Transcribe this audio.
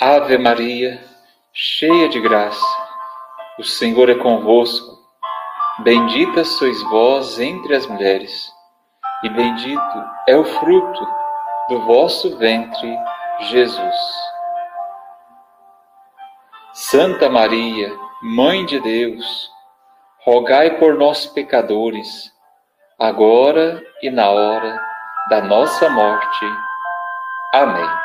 Ave Maria, cheia de graça, o Senhor é convosco. Bendita sois vós entre as mulheres, e bendito é o fruto do vosso ventre, Jesus. Santa Maria, Mãe de Deus, rogai por nós, pecadores, agora e na hora da nossa morte. Amém.